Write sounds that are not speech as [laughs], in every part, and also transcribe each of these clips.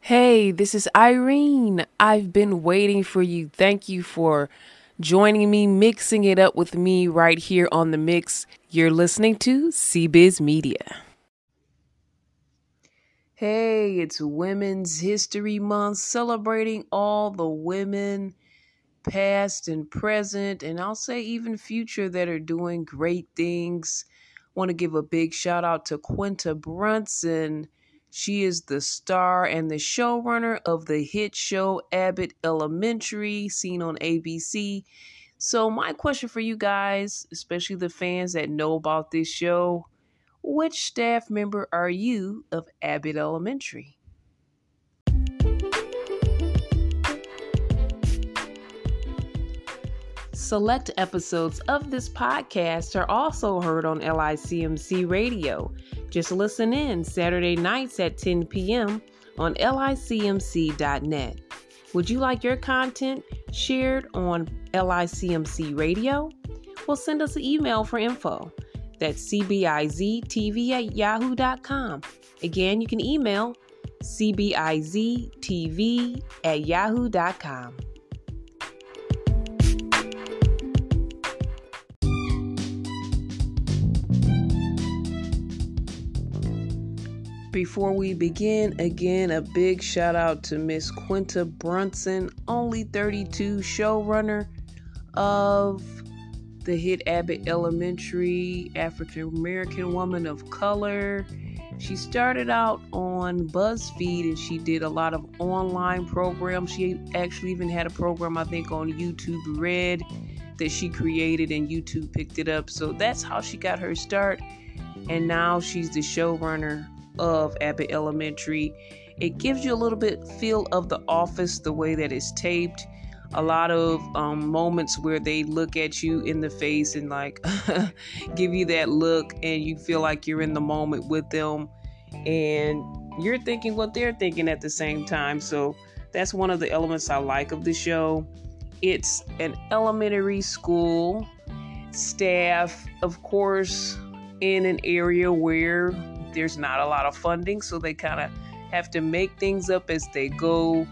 Hey, this is Irene. I've been waiting for you. Thank you for joining me, mixing it up with me right here on the mix. You're listening to CBiz Media. Hey, it's Women's History Month, celebrating all the women, past and present, and I'll say even future, that are doing great things. Want to give a big shout out to Quinta Brunson she is the star and the showrunner of the hit show Abbott Elementary, seen on ABC. So, my question for you guys, especially the fans that know about this show, which staff member are you of Abbott Elementary? Select episodes of this podcast are also heard on LICMC Radio. Just listen in Saturday nights at 10 p.m. on licmc.net. Would you like your content shared on LICMC Radio? Well, send us an email for info. That's cbiztv at yahoo.com. Again, you can email cbiztv at yahoo.com. Before we begin, again, a big shout out to Miss Quinta Brunson, only 32, showrunner of the hit Abbott Elementary, African American woman of color. She started out on BuzzFeed and she did a lot of online programs. She actually even had a program, I think, on YouTube Red that she created and YouTube picked it up. So that's how she got her start. And now she's the showrunner of Abbott Elementary. It gives you a little bit feel of the office, the way that it's taped. A lot of um, moments where they look at you in the face and like [laughs] give you that look, and you feel like you're in the moment with them, and you're thinking what they're thinking at the same time. So that's one of the elements I like of the show. It's an elementary school staff, of course, in an area where there's not a lot of funding, so they kind of have to make things up as they go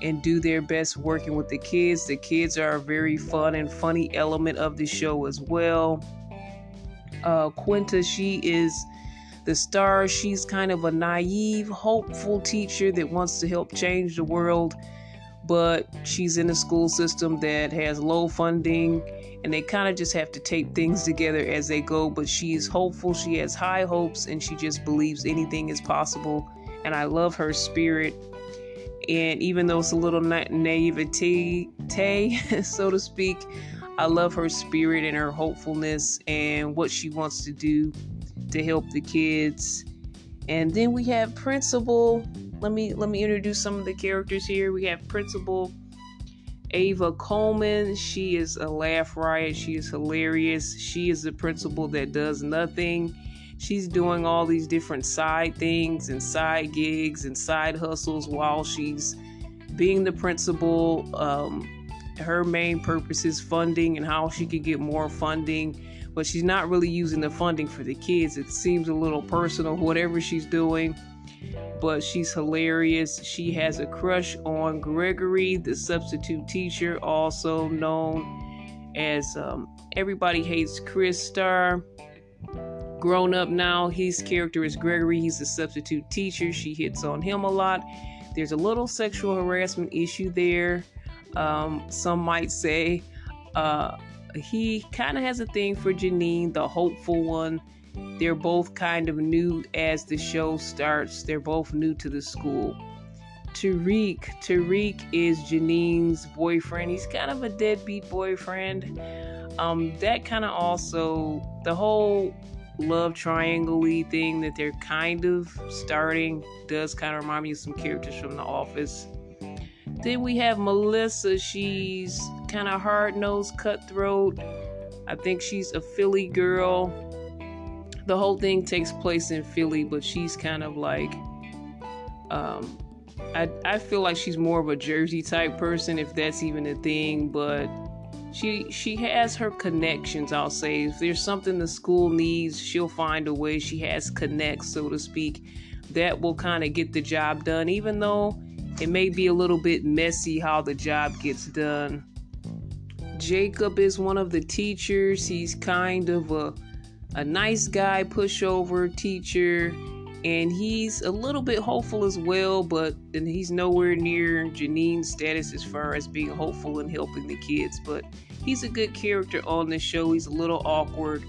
and do their best working with the kids. The kids are a very fun and funny element of the show as well. Uh, Quinta, she is the star. She's kind of a naive, hopeful teacher that wants to help change the world, but she's in a school system that has low funding and they kind of just have to tape things together as they go. But she is hopeful, she has high hopes, and she just believes anything is possible. And I love her spirit. And even though it's a little na- naivete, [laughs] so to speak, I love her spirit and her hopefulness and what she wants to do to help the kids. And then we have Principal. Let me let me introduce some of the characters here. We have Principal Ava Coleman, she is a laugh riot. She is hilarious. She is the principal that does nothing. She's doing all these different side things and side gigs and side hustles while she's being the principal. Um, her main purpose is funding and how she can get more funding, but she's not really using the funding for the kids. It seems a little personal, whatever she's doing but she's hilarious. She has a crush on Gregory, the substitute teacher, also known as um, Everybody Hates Chris Star. Grown up now, his character is Gregory. He's a substitute teacher. She hits on him a lot. There's a little sexual harassment issue there. Um, some might say uh, he kind of has a thing for Janine, the hopeful one they're both kind of new as the show starts. They're both new to the school. Tariq. Tariq is Janine's boyfriend. He's kind of a deadbeat boyfriend. Um, that kind of also the whole love triangle thing that they're kind of starting does kind of remind me of some characters from The Office. Then we have Melissa. She's kind of hard nosed, cutthroat. I think she's a Philly girl the whole thing takes place in Philly, but she's kind of like um I I feel like she's more of a Jersey type person if that's even a thing, but she she has her connections i'll say. If there's something the school needs she'll find a way. She has connects so to speak that will kind of get the job done even though it may be a little bit messy how the job gets done. Jacob is one of the teachers. He's kind of a a nice guy pushover teacher and he's a little bit hopeful as well, but he's nowhere near Janine's status as far as being hopeful and helping the kids. But he's a good character on the show. He's a little awkward.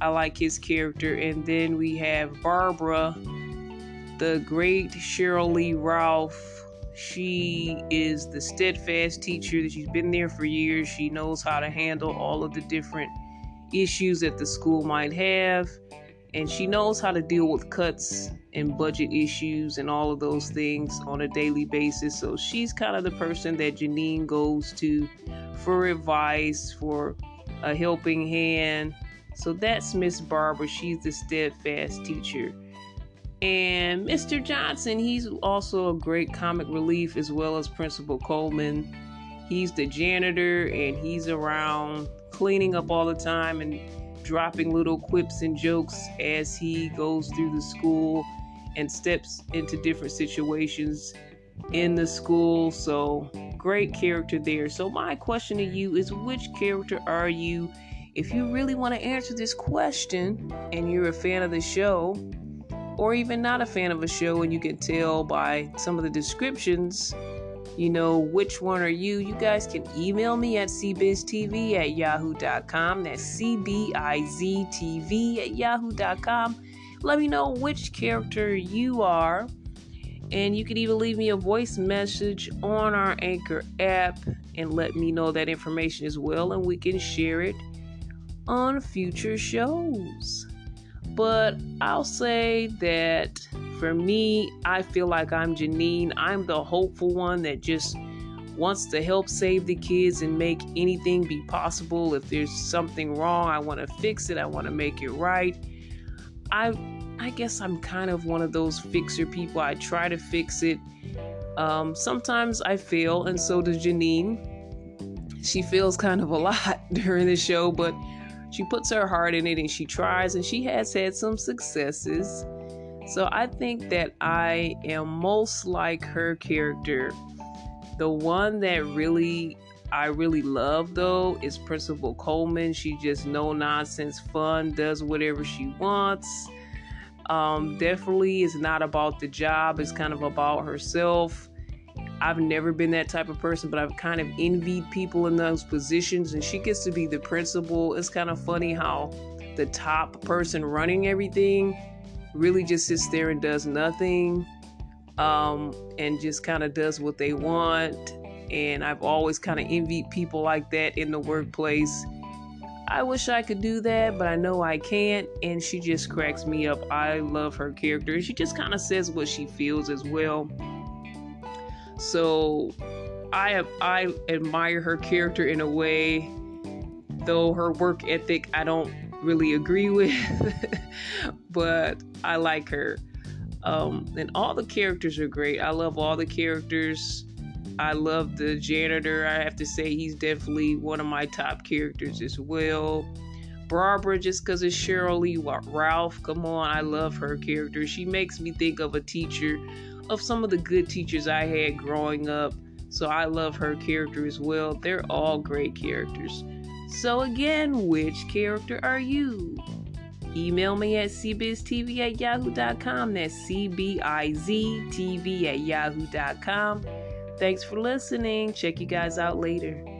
I like his character. And then we have Barbara, the great Sheryl Lee Ralph. She is the steadfast teacher that she's been there for years. She knows how to handle all of the different issues that the school might have and she knows how to deal with cuts and budget issues and all of those things on a daily basis. So she's kind of the person that Janine goes to for advice, for a helping hand. So that's Miss Barbara. She's the steadfast teacher. And Mr. Johnson, he's also a great comic relief as well as Principal Coleman. He's the janitor and he's around cleaning up all the time and dropping little quips and jokes as he goes through the school and steps into different situations in the school. So, great character there. So, my question to you is which character are you? If you really want to answer this question and you're a fan of the show, or even not a fan of a show, and you can tell by some of the descriptions you know which one are you you guys can email me at cbiztv at yahoo.com that's cbiztv at yahoo.com let me know which character you are and you can even leave me a voice message on our anchor app and let me know that information as well and we can share it on future shows. But i'll say that for me, I feel like I'm Janine. I'm the hopeful one that just wants to help save the kids and make anything be possible. If there's something wrong, I want to fix it. I want to make it right. I I guess I'm kind of one of those fixer people. I try to fix it. Um, sometimes I fail, and so does Janine. She feels kind of a [laughs] lot during the show, but she puts her heart in it and she tries, and she has had some successes. So I think that I am most like her character. The one that really I really love though is Principal Coleman. She just no nonsense fun, does whatever she wants. Um, definitely is not about the job, it's kind of about herself. I've never been that type of person, but I've kind of envied people in those positions, and she gets to be the principal. It's kind of funny how the top person running everything really just sits there and does nothing um, and just kind of does what they want. And I've always kind of envied people like that in the workplace. I wish I could do that, but I know I can't. And she just cracks me up. I love her character. She just kind of says what she feels as well. So I I admire her character in a way, though her work ethic I don't really agree [laughs] with, but I like her. Um, and all the characters are great. I love all the characters. I love the janitor. I have to say he's definitely one of my top characters as well. Barbara, just because it's Sheryl Lee Ralph, come on, I love her character. She makes me think of a teacher, of some of the good teachers I had growing up. So I love her character as well. They're all great characters. So, again, which character are you? Email me at cbiztv at yahoo.com. That's C-B-I-Z-T-V at yahoo.com. Thanks for listening. Check you guys out later.